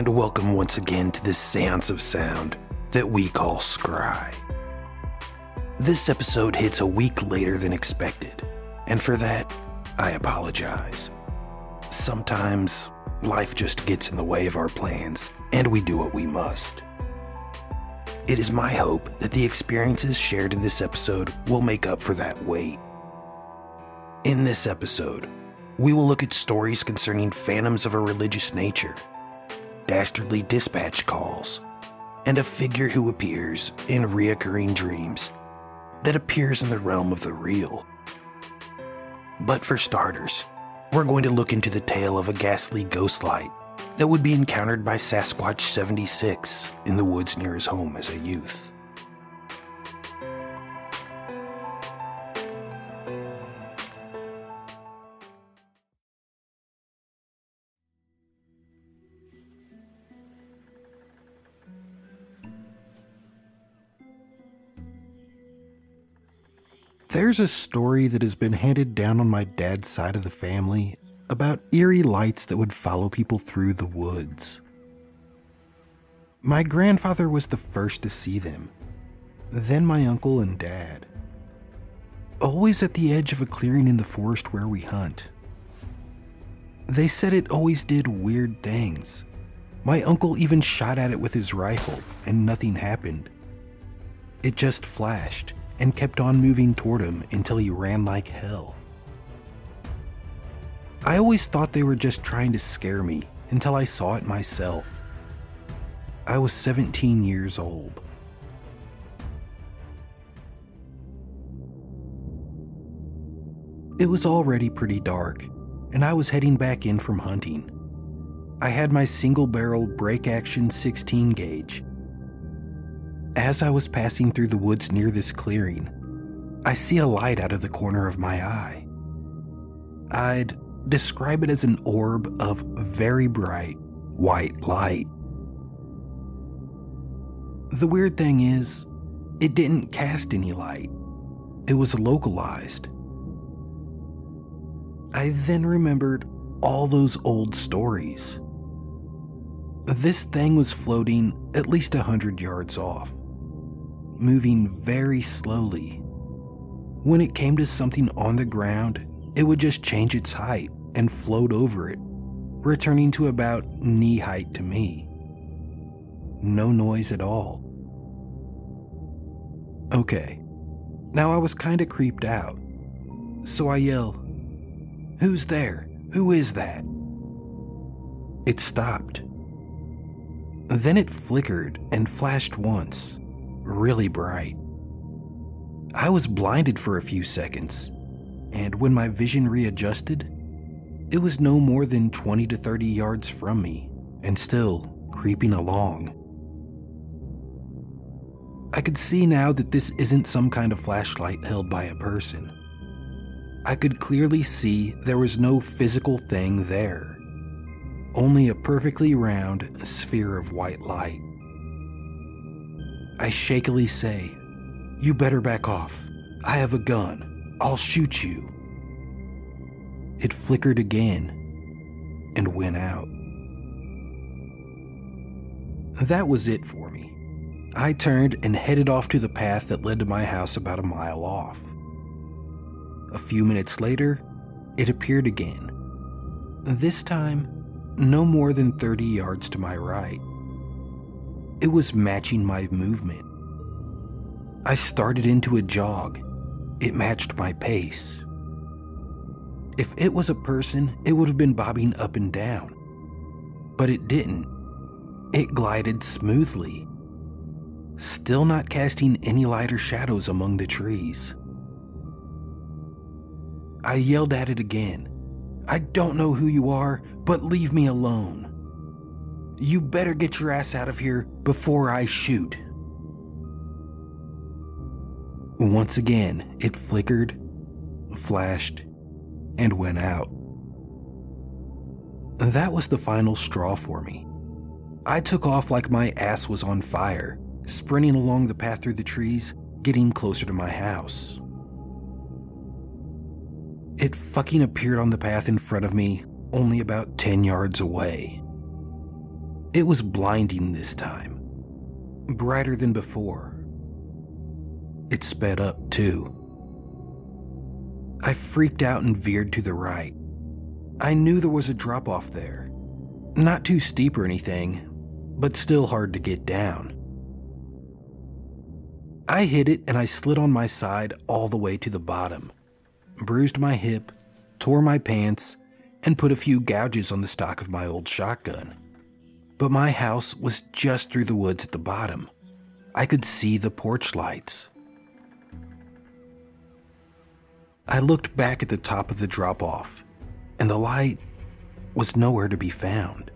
And welcome once again to this seance of sound that we call Scry. This episode hits a week later than expected, and for that, I apologize. Sometimes life just gets in the way of our plans, and we do what we must. It is my hope that the experiences shared in this episode will make up for that wait. In this episode, we will look at stories concerning phantoms of a religious nature, dastardly dispatch calls, and a figure who appears in reoccurring dreams that appears in the realm of the real. But for starters, we're going to look into the tale of a ghastly ghost light that would be encountered by Sasquatch 76 in the woods near his home as a youth. There's a story that has been handed down on my dad's side of the family about eerie lights that would follow people through the woods. My grandfather was the first to see them, then my uncle and dad. Always at the edge of a clearing in the forest where we hunt. They said it always did weird things. My uncle even shot at it with his rifle, and nothing happened. It just flashed and kept on moving toward him until he ran like hell. I always thought they were just trying to scare me until I saw it myself. I was 17 years old. It was already pretty dark, and I was heading back in from hunting. I had my single barrel break action 16 gauge as I was passing through the woods near this clearing, I see a light out of the corner of my eye. I'd describe it as an orb of very bright white light. The weird thing is, it didn't cast any light, it was localized. I then remembered all those old stories. This thing was floating at least a hundred yards off moving very slowly. When it came to something on the ground, it would just change its height and float over it, returning to about knee height to me. No noise at all. Okay, now I was kinda creeped out. So I yell, Who's there? Who is that? It stopped. Then it flickered and flashed once really bright. I was blinded for a few seconds, and when my vision readjusted, it was no more than 20 to 30 yards from me and still creeping along. I could see now that this isn't some kind of flashlight held by a person. I could clearly see there was no physical thing there, only a perfectly round sphere of white light. I shakily say, You better back off. I have a gun. I'll shoot you. It flickered again and went out. That was it for me. I turned and headed off to the path that led to my house about a mile off. A few minutes later, it appeared again. This time, no more than 30 yards to my right. It was matching my movement. I started into a jog. It matched my pace. If it was a person, it would have been bobbing up and down. But it didn't. It glided smoothly, still not casting any lighter shadows among the trees. I yelled at it again. I don't know who you are, but leave me alone. You better get your ass out of here before I shoot. Once again, it flickered, flashed, and went out. That was the final straw for me. I took off like my ass was on fire, sprinting along the path through the trees, getting closer to my house. It fucking appeared on the path in front of me, only about 10 yards away. It was blinding this time, brighter than before. It sped up, too. I freaked out and veered to the right. I knew there was a drop off there. Not too steep or anything, but still hard to get down. I hit it and I slid on my side all the way to the bottom, bruised my hip, tore my pants, and put a few gouges on the stock of my old shotgun. But my house was just through the woods at the bottom. I could see the porch lights. I looked back at the top of the drop off, and the light was nowhere to be found.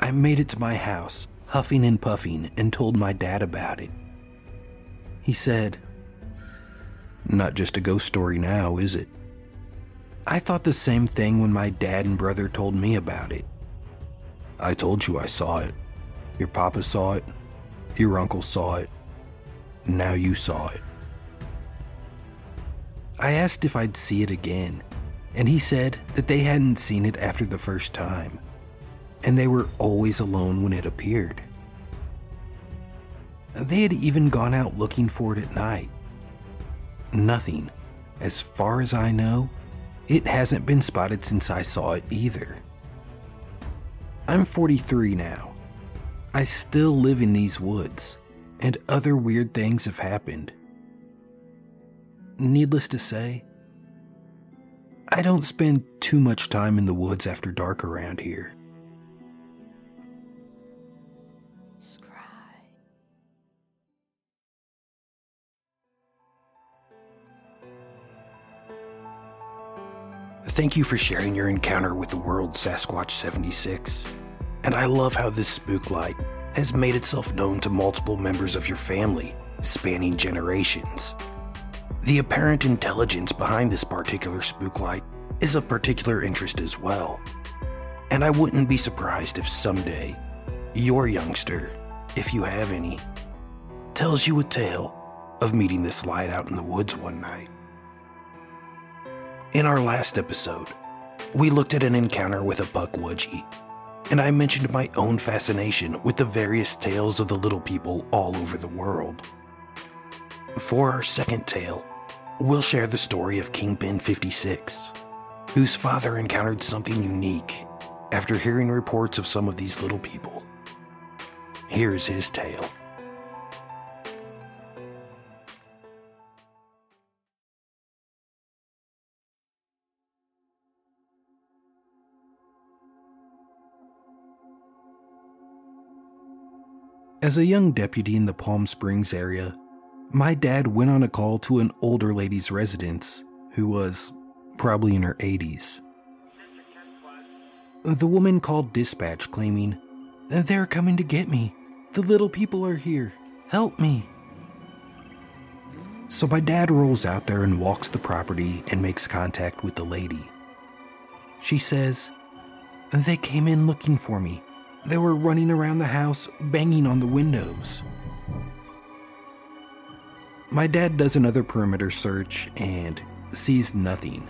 I made it to my house, huffing and puffing, and told my dad about it. He said, Not just a ghost story now, is it? I thought the same thing when my dad and brother told me about it. I told you I saw it. Your papa saw it. Your uncle saw it. Now you saw it. I asked if I'd see it again, and he said that they hadn't seen it after the first time, and they were always alone when it appeared. They had even gone out looking for it at night. Nothing. As far as I know, it hasn't been spotted since I saw it either. I'm 43 now. I still live in these woods, and other weird things have happened. Needless to say, I don't spend too much time in the woods after dark around here. Thank you for sharing your encounter with the world Sasquatch 76. And I love how this spook light has made itself known to multiple members of your family, spanning generations. The apparent intelligence behind this particular spook light is of particular interest as well. And I wouldn't be surprised if someday your youngster, if you have any, tells you a tale of meeting this light out in the woods one night. In our last episode, we looked at an encounter with a Pukwudgie, and I mentioned my own fascination with the various tales of the little people all over the world. For our second tale, we'll share the story of Kingpin 56, whose father encountered something unique after hearing reports of some of these little people. Here's his tale. As a young deputy in the Palm Springs area, my dad went on a call to an older lady's residence who was probably in her 80s. The woman called dispatch claiming, They're coming to get me. The little people are here. Help me. So my dad rolls out there and walks the property and makes contact with the lady. She says, They came in looking for me. They were running around the house, banging on the windows. My dad does another perimeter search and sees nothing.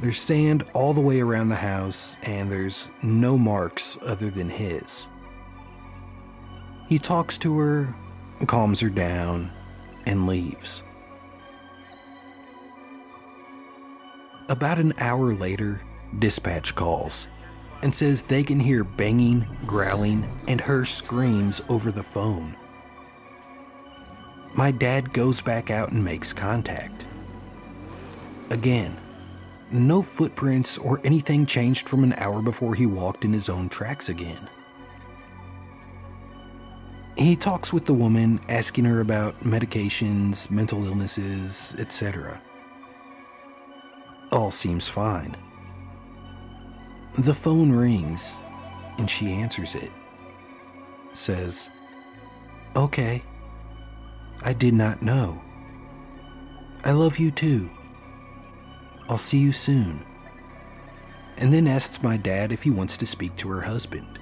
There's sand all the way around the house, and there's no marks other than his. He talks to her, calms her down, and leaves. About an hour later, dispatch calls and says they can hear banging, growling, and her screams over the phone my dad goes back out and makes contact. Again, no footprints or anything changed from an hour before he walked in his own tracks again. He talks with the woman, asking her about medications, mental illnesses, etc. All seems fine. The phone rings, and she answers it. Says, Okay. I did not know. I love you too. I'll see you soon. And then asks my dad if he wants to speak to her husband.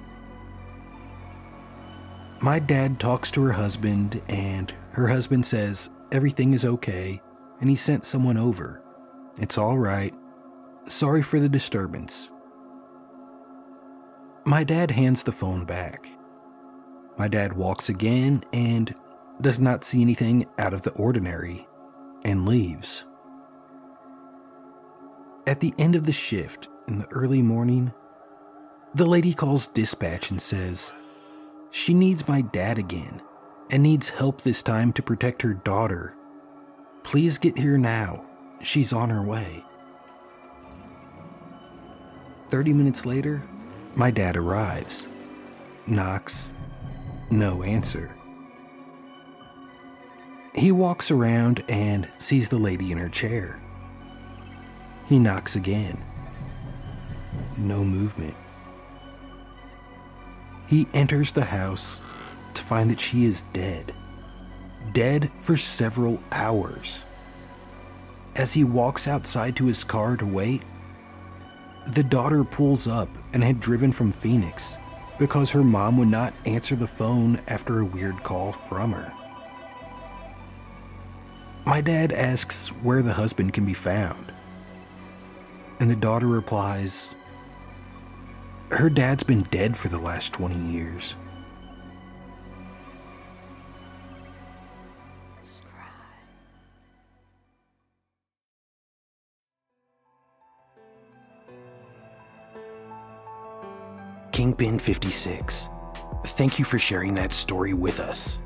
My dad talks to her husband, and her husband says everything is okay and he sent someone over. It's all right. Sorry for the disturbance. My dad hands the phone back. My dad walks again and does not see anything out of the ordinary and leaves. At the end of the shift in the early morning, the lady calls dispatch and says she needs my dad again and needs help this time to protect her daughter. Please get here now. She's on her way. 30 minutes later, my dad arrives, knocks, no answer. He walks around and sees the lady in her chair. He knocks again. No movement. He enters the house to find that she is dead. Dead for several hours. As he walks outside to his car to wait, the daughter pulls up and had driven from Phoenix because her mom would not answer the phone after a weird call from her. My dad asks where the husband can be found. And the daughter replies, Her dad's been dead for the last 20 years. Kingpin 56, thank you for sharing that story with us.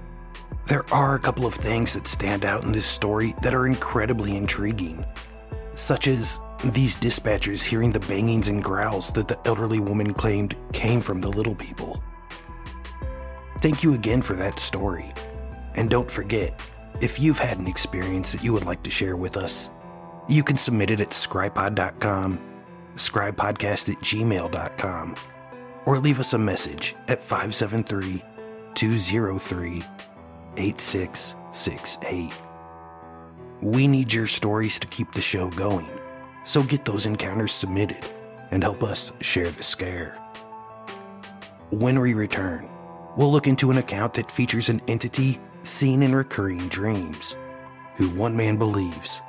There are a couple of things that stand out in this story that are incredibly intriguing, such as these dispatchers hearing the bangings and growls that the elderly woman claimed came from the little people. Thank you again for that story. And don't forget, if you've had an experience that you would like to share with us, you can submit it at scrypod.com, scrypodcast at gmail.com, or leave us a message at 573 203 8668. We need your stories to keep the show going, so get those encounters submitted and help us share the scare. When we return, we'll look into an account that features an entity seen in recurring dreams, who one man believes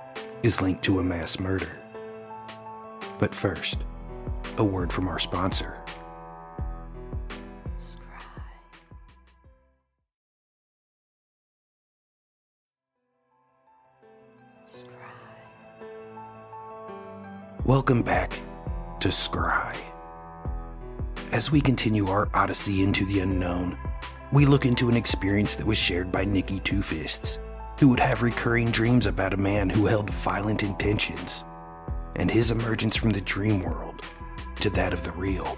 is linked to a mass murder. But first, a word from our sponsor. Welcome back to Scry. As we continue our odyssey into the unknown, we look into an experience that was shared by Nikki Two Fists, who would have recurring dreams about a man who held violent intentions, and his emergence from the dream world to that of the real,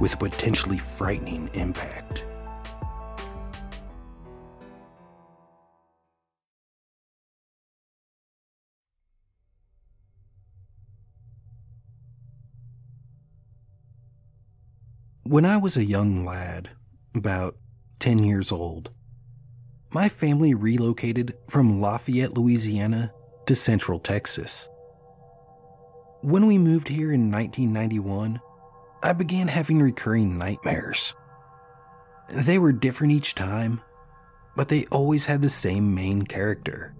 with potentially frightening impact. When I was a young lad, about 10 years old, my family relocated from Lafayette, Louisiana to Central Texas. When we moved here in 1991, I began having recurring nightmares. They were different each time, but they always had the same main character.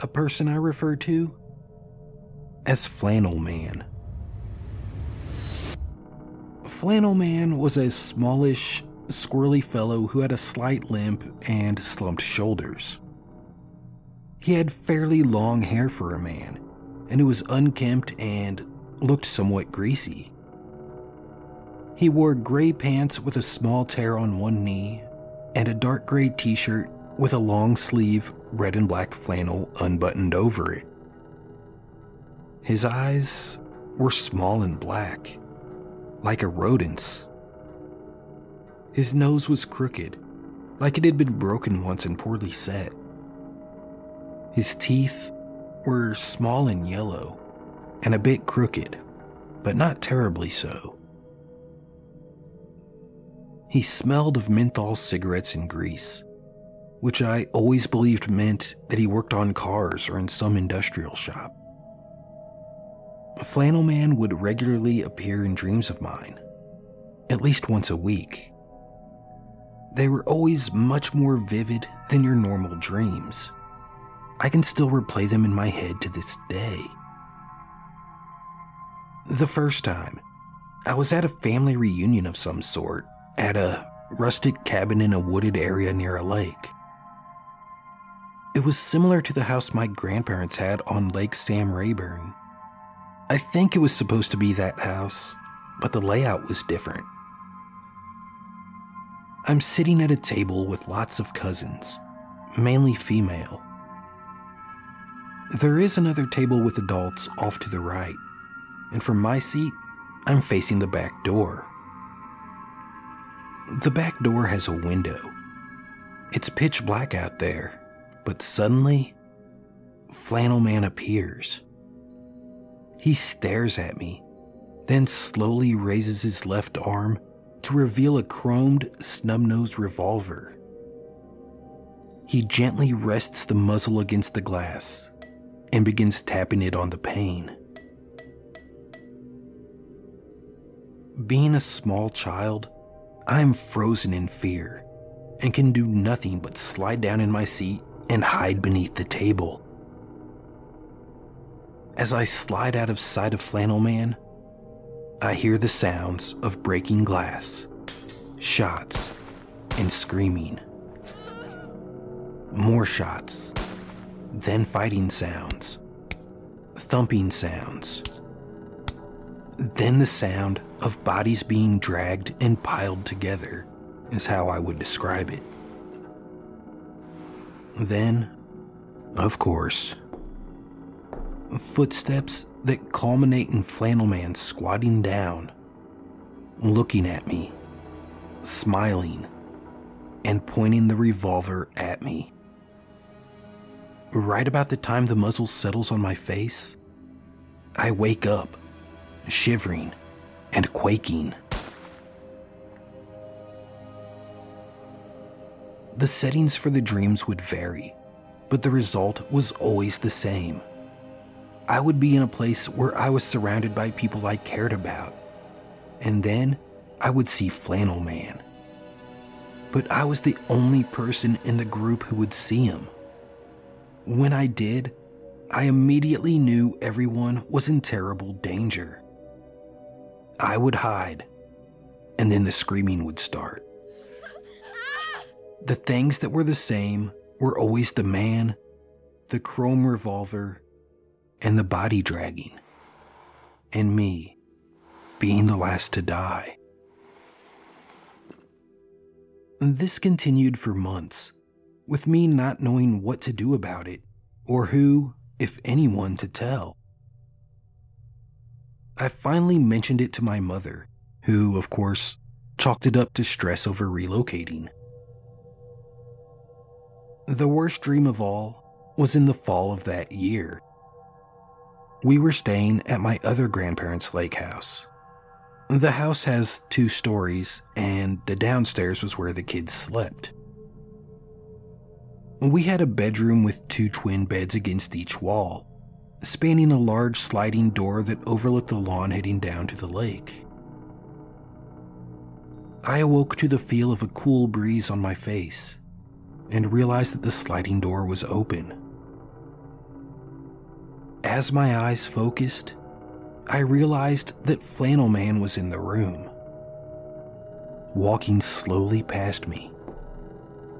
A person I refer to as Flannel Man. Flannel Man was a smallish, squirrely fellow who had a slight limp and slumped shoulders. He had fairly long hair for a man, and it was unkempt and looked somewhat greasy. He wore gray pants with a small tear on one knee and a dark gray t shirt with a long sleeve red and black flannel unbuttoned over it. His eyes were small and black, like a rodent's. His nose was crooked, like it had been broken once and poorly set. His teeth were small and yellow, and a bit crooked, but not terribly so. He smelled of menthol cigarettes and grease, which I always believed meant that he worked on cars or in some industrial shop. A flannel Man would regularly appear in dreams of mine, at least once a week. They were always much more vivid than your normal dreams. I can still replay them in my head to this day. The first time, I was at a family reunion of some sort at a rustic cabin in a wooded area near a lake. It was similar to the house my grandparents had on Lake Sam Rayburn. I think it was supposed to be that house, but the layout was different. I'm sitting at a table with lots of cousins, mainly female. There is another table with adults off to the right, and from my seat, I'm facing the back door. The back door has a window. It's pitch black out there, but suddenly, Flannel Man appears. He stares at me, then slowly raises his left arm to reveal a chromed snub nose revolver. He gently rests the muzzle against the glass and begins tapping it on the pane. Being a small child, I am frozen in fear and can do nothing but slide down in my seat and hide beneath the table. As I slide out of sight of Flannel Man, I hear the sounds of breaking glass, shots, and screaming. More shots, then fighting sounds, thumping sounds, then the sound of bodies being dragged and piled together is how I would describe it. Then, of course, footsteps that culminate in Flannel Man squatting down, looking at me, smiling, and pointing the revolver at me. Right about the time the muzzle settles on my face, I wake up, shivering and quaking. The settings for the dreams would vary, but the result was always the same. I would be in a place where I was surrounded by people I cared about, and then I would see Flannel Man. But I was the only person in the group who would see him. When I did, I immediately knew everyone was in terrible danger. I would hide, and then the screaming would start. The things that were the same were always the man, the chrome revolver, and the body dragging, and me being the last to die. This continued for months, with me not knowing what to do about it, or who, if anyone, to tell. I finally mentioned it to my mother, who, of course, chalked it up to stress over relocating. The worst dream of all was in the fall of that year. We were staying at my other grandparents' lake house. The house has two stories, and the downstairs was where the kids slept. We had a bedroom with two twin beds against each wall, spanning a large sliding door that overlooked the lawn heading down to the lake. I awoke to the feel of a cool breeze on my face and realized that the sliding door was open. As my eyes focused, I realized that Flannel Man was in the room, walking slowly past me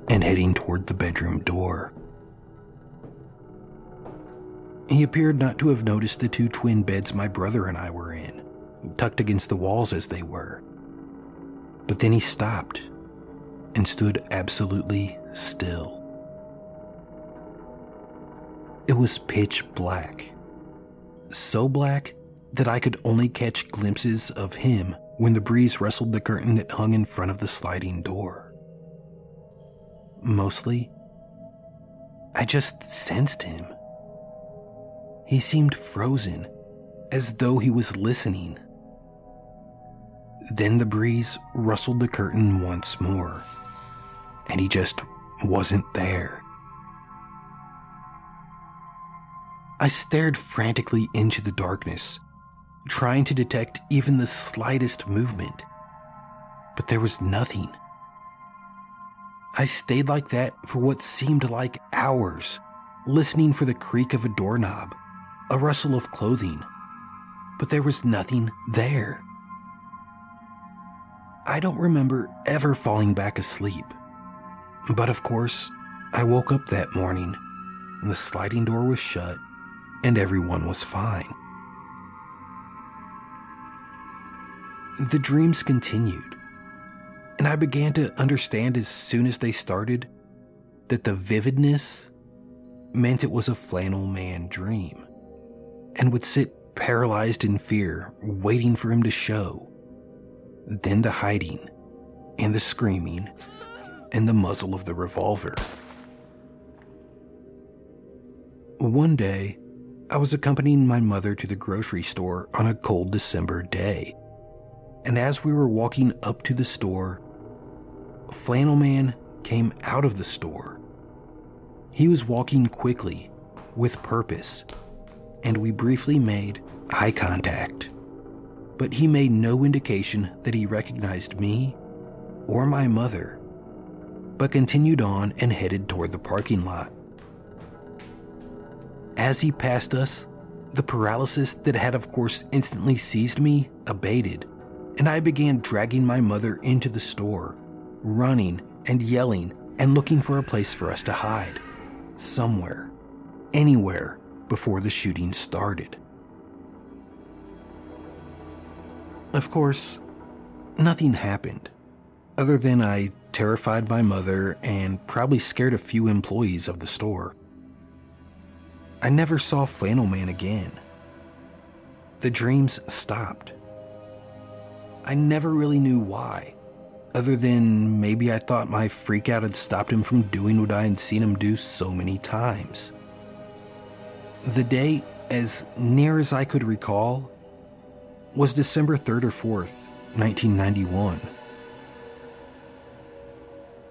and heading toward the bedroom door. He appeared not to have noticed the two twin beds my brother and I were in, tucked against the walls as they were. But then he stopped and stood absolutely still. It was pitch black. So black that I could only catch glimpses of him when the breeze rustled the curtain that hung in front of the sliding door. Mostly, I just sensed him. He seemed frozen, as though he was listening. Then the breeze rustled the curtain once more, and he just wasn't there. I stared frantically into the darkness, trying to detect even the slightest movement, but there was nothing. I stayed like that for what seemed like hours, listening for the creak of a doorknob a rustle of clothing, but there was nothing there. I don't remember ever falling back asleep. But of course, I woke up that morning and the sliding door was shut and everyone was fine. The dreams continued, and I began to understand as soon as they started that the vividness meant it was a flannel man dream and would sit paralyzed in fear, waiting for him to show. Then the hiding, and the screaming, and the muzzle of the revolver. One day, I was accompanying my mother to the grocery store on a cold December day. And as we were walking up to the store, a Flannel Man came out of the store. He was walking quickly, with purpose, and we briefly made eye contact. But he made no indication that he recognized me or my mother, but continued on and headed toward the parking lot. As he passed us, the paralysis that had, of course, instantly seized me abated, and I began dragging my mother into the store, running and yelling and looking for a place for us to hide. Somewhere, anywhere, before the shooting started. Of course, nothing happened, other than I terrified my mother and probably scared a few employees of the store. I never saw Flannel Man again. The dreams stopped. I never really knew why, other than maybe I thought my freakout had stopped him from doing what I had seen him do so many times. The date, as near as I could recall, was December 3rd or 4th, 1991.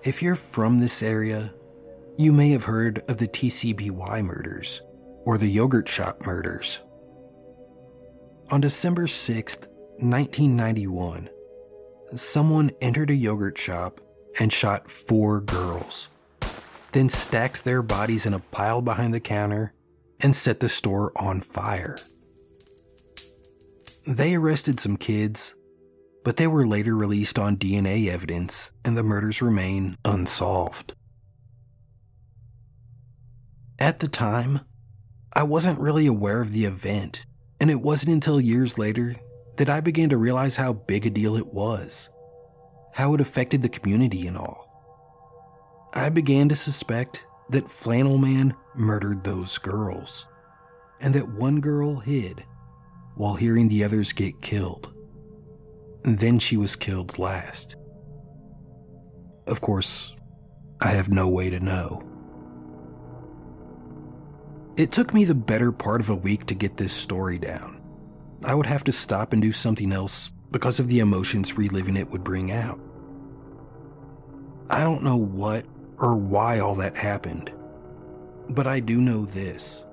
If you're from this area, you may have heard of the TCBY murders or the yogurt shop murders. On December 6th, 1991, someone entered a yogurt shop and shot four girls, then stacked their bodies in a pile behind the counter and set the store on fire. They arrested some kids, but they were later released on DNA evidence and the murders remain unsolved. At the time, I wasn't really aware of the event, and it wasn't until years later that I began to realize how big a deal it was, how it affected the community and all. I began to suspect that Flannel Man murdered those girls, and that one girl hid while hearing the others get killed. Then she was killed last. Of course, I have no way to know. It took me the better part of a week to get this story down. I would have to stop and do something else because of the emotions reliving it would bring out. I don't know what or why all that happened, but I do know this.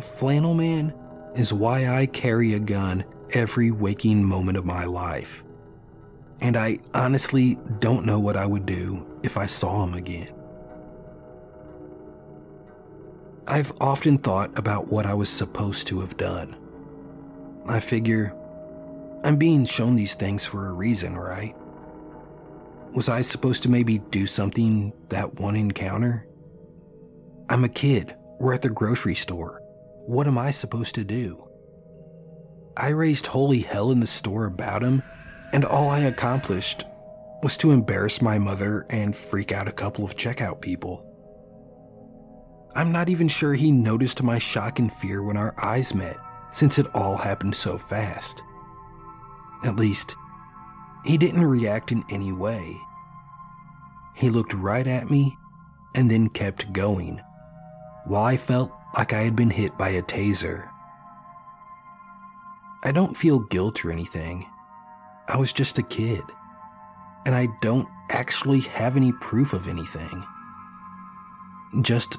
Flannel Man is why I carry a gun every waking moment of my life. And I honestly don't know what I would do if I saw him again. I've often thought about what I was supposed to have done. I figure I'm being shown these things for a reason, right? Was I supposed to maybe do something that one encounter? I'm a kid. We're at the grocery store. What am I supposed to do? I raised holy hell in the store about him, and all I accomplished was to embarrass my mother and freak out a couple of checkout people. I'm not even sure he noticed my shock and fear when our eyes met, since it all happened so fast. At least, he didn't react in any way. He looked right at me and then kept going, while I felt like I had been hit by a taser. I don't feel guilt or anything. I was just a kid, and I don't actually have any proof of anything. Just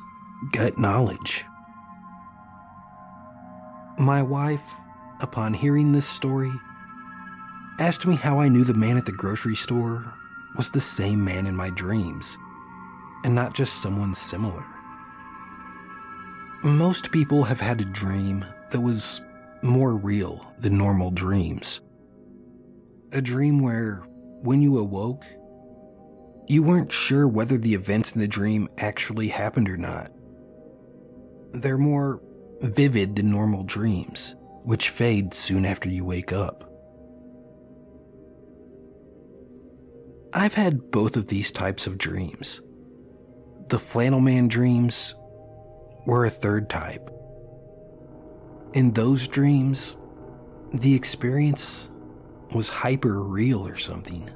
gut knowledge. My wife, upon hearing this story, asked me how I knew the man at the grocery store was the same man in my dreams, and not just someone similar. Most people have had a dream that was more real than normal dreams. A dream where, when you awoke, you weren't sure whether the events in the dream actually happened or not. They're more vivid than normal dreams, which fade soon after you wake up. I've had both of these types of dreams. The flannel man dreams were a third type. In those dreams, the experience was hyper real or something.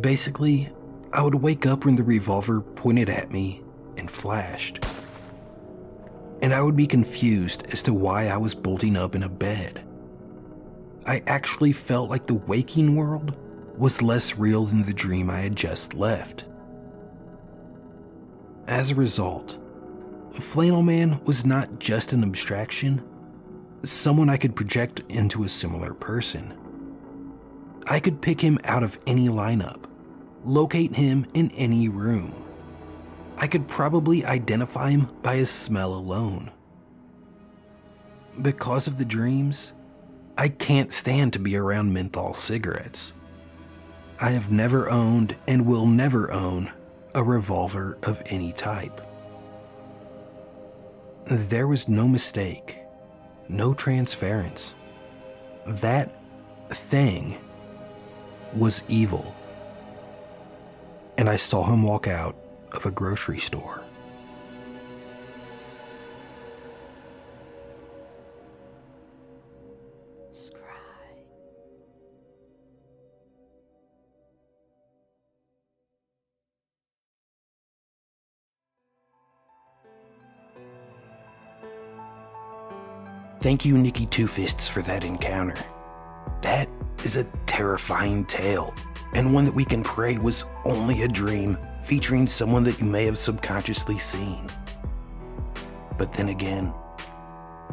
Basically, I would wake up when the revolver pointed at me and flashed. And I would be confused as to why I was bolting up in a bed. I actually felt like the waking world was less real than the dream I had just left. As a result, Flannel Man was not just an abstraction, someone I could project into a similar person. I could pick him out of any lineup, locate him in any room. I could probably identify him by his smell alone. Because of the dreams, I can't stand to be around menthol cigarettes. I have never owned and will never own a revolver of any type. There was no mistake, no transference. That thing was evil. And I saw him walk out of a grocery store. Thank you, Nikki Two Fists, for that encounter. That is a terrifying tale, and one that we can pray was only a dream featuring someone that you may have subconsciously seen. But then again,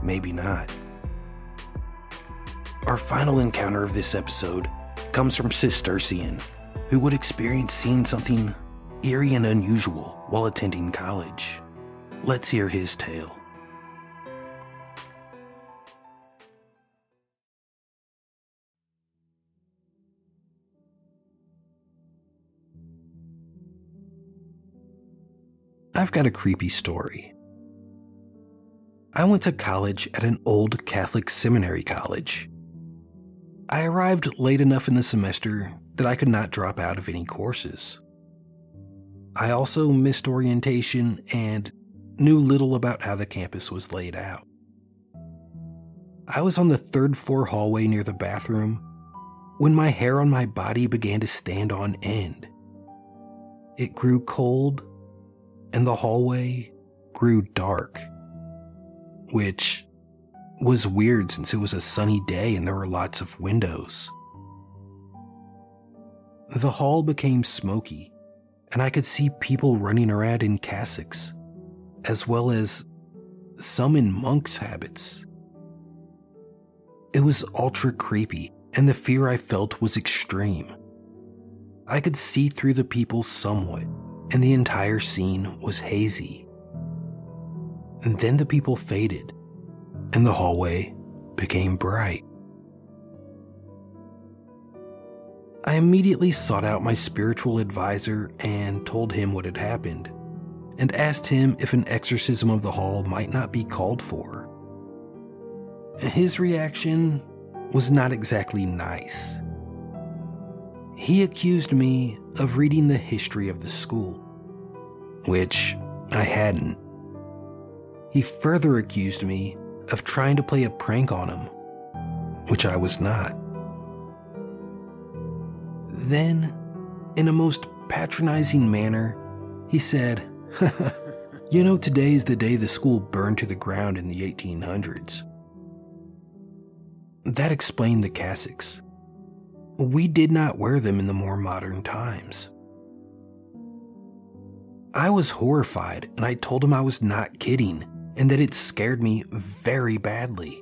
maybe not. Our final encounter of this episode comes from Cistercian, who would experience seeing something eerie and unusual while attending college. Let's hear his tale. I've got a creepy story. I went to college at an old Catholic seminary college. I arrived late enough in the semester that I could not drop out of any courses. I also missed orientation and knew little about how the campus was laid out. I was on the third floor hallway near the bathroom when my hair on my body began to stand on end. It grew cold and the hallway grew dark, which was weird since it was a sunny day and there were lots of windows. The hall became smoky, and I could see people running around in cassocks, as well as some in monks' habits. It was ultra creepy, and the fear I felt was extreme. I could see through the people somewhat, and the entire scene was hazy. And then the people faded, and the hallway became bright. I immediately sought out my spiritual advisor and told him what had happened, and asked him if an exorcism of the hall might not be called for. His reaction was not exactly nice. He accused me of reading the history of the school, which I hadn't. He further accused me of trying to play a prank on him, which I was not. Then, in a most patronizing manner, he said, You know, today is the day the school burned to the ground in the 1800s. That explained the cassocks we did not wear them in the more modern times. I was horrified and I told him I was not kidding and that it scared me very badly.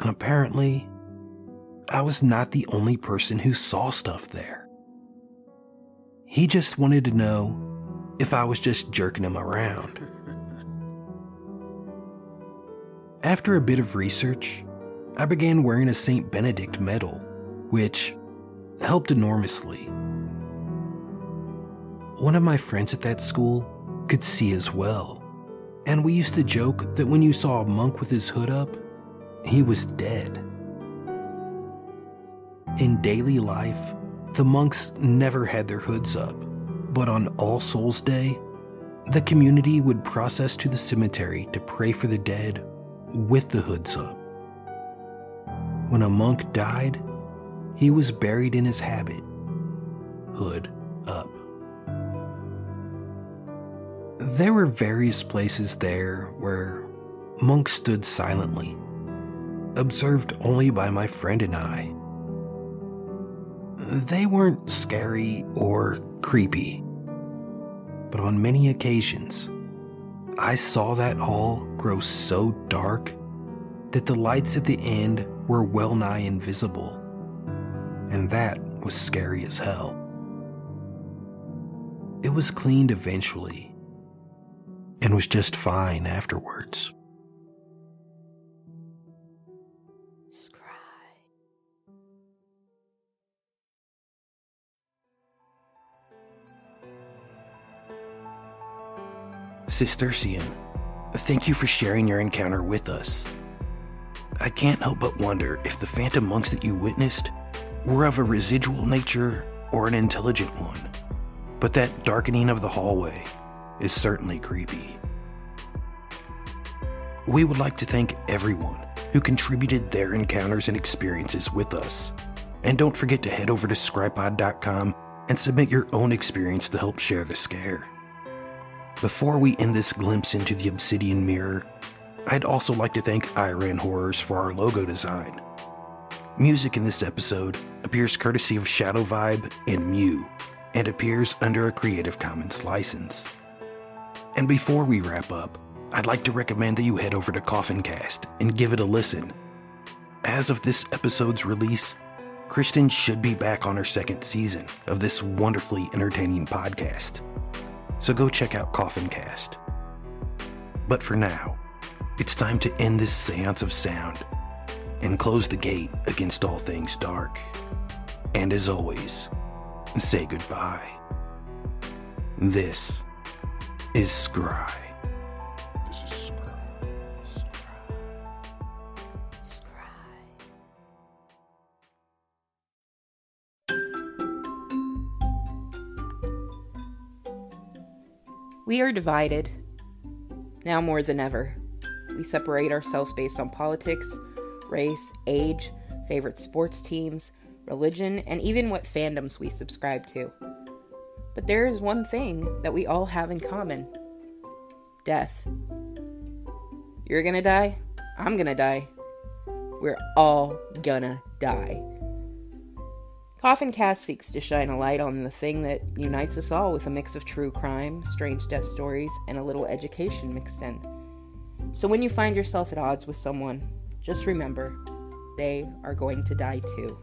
And apparently, I was not the only person who saw stuff there. He just wanted to know if I was just jerking him around. After a bit of research, I began wearing a St. Benedict medal, which helped enormously. One of my friends at that school could see as well, and we used to joke that when you saw a monk with his hood up, he was dead. In daily life, the monks never had their hoods up, but on All Souls Day, the community would process to the cemetery to pray for the dead with the hoods up. When a monk died, he was buried in his habit, hood up. There were various places there where monks stood silently, observed only by my friend and I. They weren't scary or creepy, but on many occasions, I saw that hall grow so dark that the lights at the end were well nigh invisible, and that was scary as hell. It was cleaned eventually and was just fine afterwards. Cistercian, thank you for sharing your encounter with us. I can't help but wonder if the phantom monks that you witnessed were of a residual nature or an intelligent one. But that darkening of the hallway is certainly creepy. We would like to thank everyone who contributed their encounters and experiences with us. And don't forget to head over to scrypod.com and submit your own experience to help share the scare. Before we end this glimpse into the Obsidian Mirror, I'd also like to thank Iran Horrors for our logo design. Music in this episode appears courtesy of Shadow Vibe and Mew, and appears under a Creative Commons license. And before we wrap up, I'd like to recommend that you head over to Coffincast and give it a listen. As of this episode's release, Kristen should be back on her second season of this wonderfully entertaining podcast. So go check out Coffincast. But for now, it's time to end this seance of sound and close the gate against all things dark. And as always, say goodbye. This is Scry. This is Scry. We are divided, now more than ever. We separate ourselves based on politics, race, age, favorite sports teams, religion, and even what fandoms we subscribe to. But there is one thing that we all have in common death. You're gonna die. I'm gonna die. We're all gonna die. Coffin Cast seeks to shine a light on the thing that unites us all with a mix of true crime, strange death stories, and a little education mixed in. So when you find yourself at odds with someone, just remember they are going to die too.